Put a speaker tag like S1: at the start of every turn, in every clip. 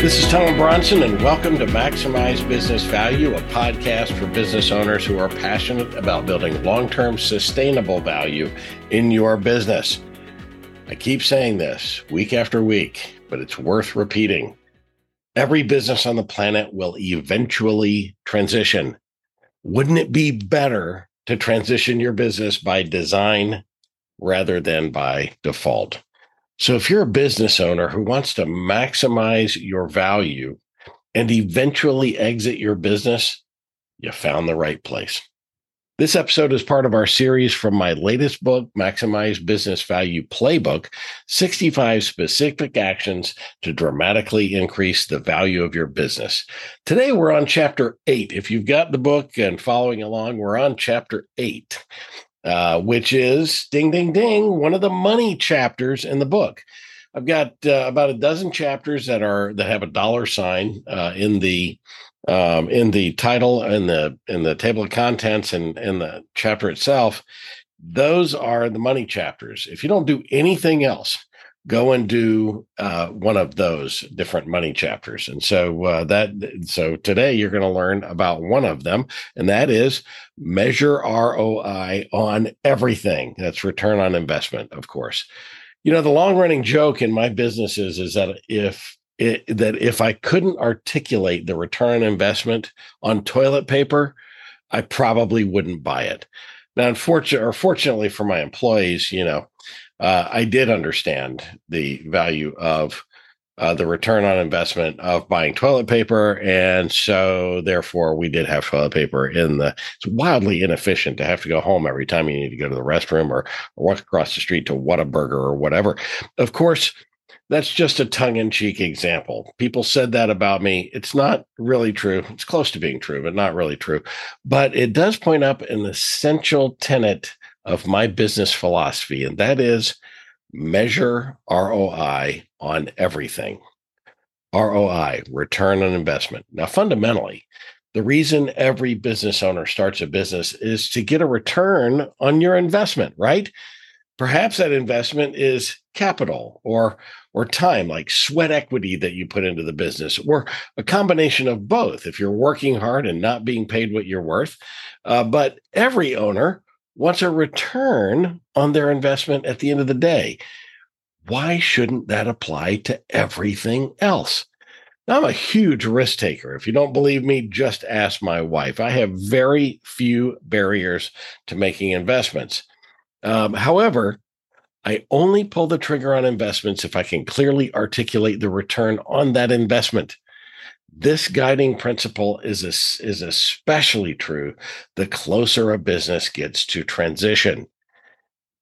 S1: This is Tom Bronson, and welcome to Maximize Business Value, a podcast for business owners who are passionate about building long term sustainable value in your business. I keep saying this week after week, but it's worth repeating. Every business on the planet will eventually transition. Wouldn't it be better to transition your business by design rather than by default. So if you're a business owner who wants to maximize your value and eventually exit your business, you found the right place. This episode is part of our series from my latest book, Maximize Business Value Playbook 65 Specific Actions to Dramatically Increase the Value of Your Business. Today, we're on chapter eight. If you've got the book and following along, we're on chapter eight uh, which is ding, ding, ding, one of the money chapters in the book. I've got uh, about a dozen chapters that are that have a dollar sign uh, in the um, in the title and the in the table of contents and in the chapter itself. Those are the money chapters. If you don't do anything else, go and do uh, one of those different money chapters. And so uh, that so today you're going to learn about one of them, and that is measure ROI on everything. That's return on investment, of course. You know, the long running joke in my businesses is that if it, that if I couldn't articulate the return on investment on toilet paper, I probably wouldn't buy it. Now, unfortunately, or fortunately for my employees, you know, uh, I did understand the value of uh, the return on investment of buying toilet paper. And so, therefore, we did have toilet paper in the. It's wildly inefficient to have to go home every time you need to go to the restroom or, or walk across the street to Whataburger or whatever. Of course, that's just a tongue in cheek example. People said that about me. It's not really true. It's close to being true, but not really true. But it does point up an essential tenet of my business philosophy, and that is measure ROI on everything. ROI, return on investment. Now, fundamentally, the reason every business owner starts a business is to get a return on your investment, right? Perhaps that investment is capital or or time like sweat equity that you put into the business or a combination of both if you're working hard and not being paid what you're worth uh, but every owner wants a return on their investment at the end of the day. Why shouldn't that apply to everything else? Now, I'm a huge risk taker. If you don't believe me, just ask my wife. I have very few barriers to making investments. Um, however, I only pull the trigger on investments if I can clearly articulate the return on that investment. This guiding principle is, a, is especially true the closer a business gets to transition.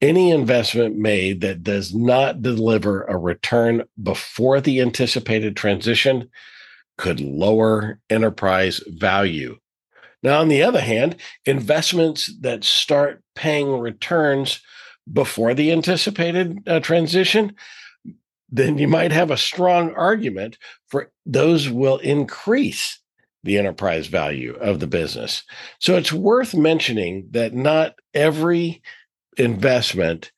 S1: Any investment made that does not deliver a return before the anticipated transition could lower enterprise value. Now, on the other hand, investments that start paying returns before the anticipated uh, transition then you might have a strong argument for those will increase the enterprise value of the business. So it's worth mentioning that not every investment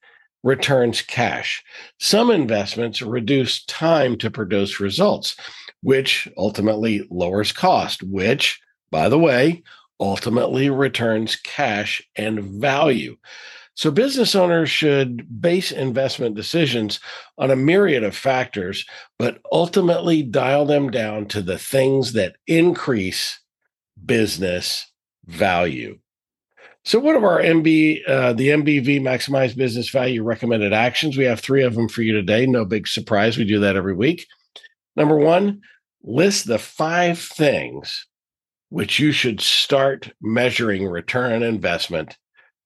S1: returns cash. Some investments reduce time to produce results, which ultimately lowers cost, which, by the way, ultimately returns cash and value. So, business owners should base investment decisions on a myriad of factors, but ultimately dial them down to the things that increase business value. So, what are our MB, uh, the MBV maximize business value recommended actions? We have three of them for you today. No big surprise. We do that every week. Number one, list the five things which you should start measuring return on investment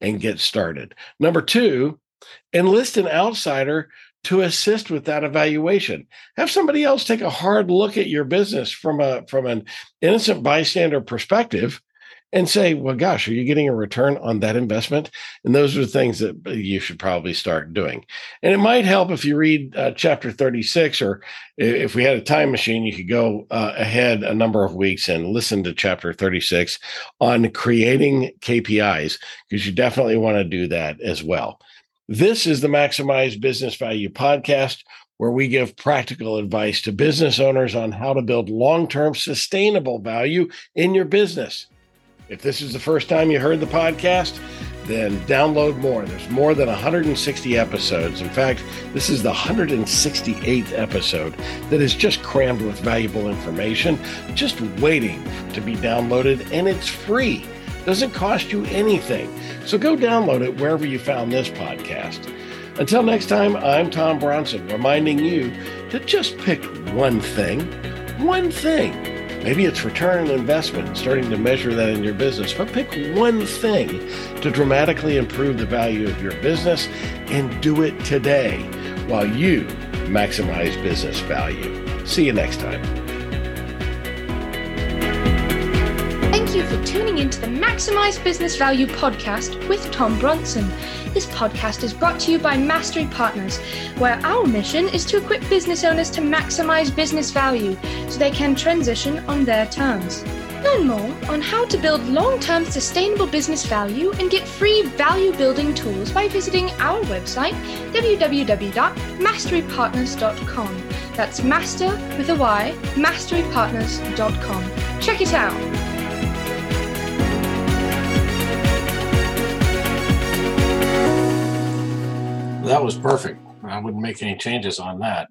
S1: and get started. Number two, enlist an outsider to assist with that evaluation. Have somebody else take a hard look at your business from a from an innocent bystander perspective and say, well, gosh, are you getting a return on that investment? And those are things that you should probably start doing. And it might help if you read uh, chapter 36, or if we had a time machine, you could go uh, ahead a number of weeks and listen to chapter 36 on creating KPIs, because you definitely want to do that as well. This is the Maximize Business Value podcast, where we give practical advice to business owners on how to build long term sustainable value in your business. If this is the first time you heard the podcast, then download more. There's more than 160 episodes. In fact, this is the 168th episode that is just crammed with valuable information, just waiting to be downloaded, and it's free. Doesn't cost you anything. So go download it wherever you found this podcast. Until next time, I'm Tom Bronson, reminding you to just pick one thing. One thing. Maybe it's return on investment, starting to measure that in your business, but pick one thing to dramatically improve the value of your business and do it today while you maximize business value. See you next time.
S2: For tuning into the Maximize Business Value podcast with Tom Bronson. This podcast is brought to you by Mastery Partners, where our mission is to equip business owners to maximize business value so they can transition on their terms. Learn more on how to build long term sustainable business value and get free value building tools by visiting our website, www.masterypartners.com. That's master with a Y, masterypartners.com. Check it out.
S1: That was perfect. I wouldn't make any changes on that.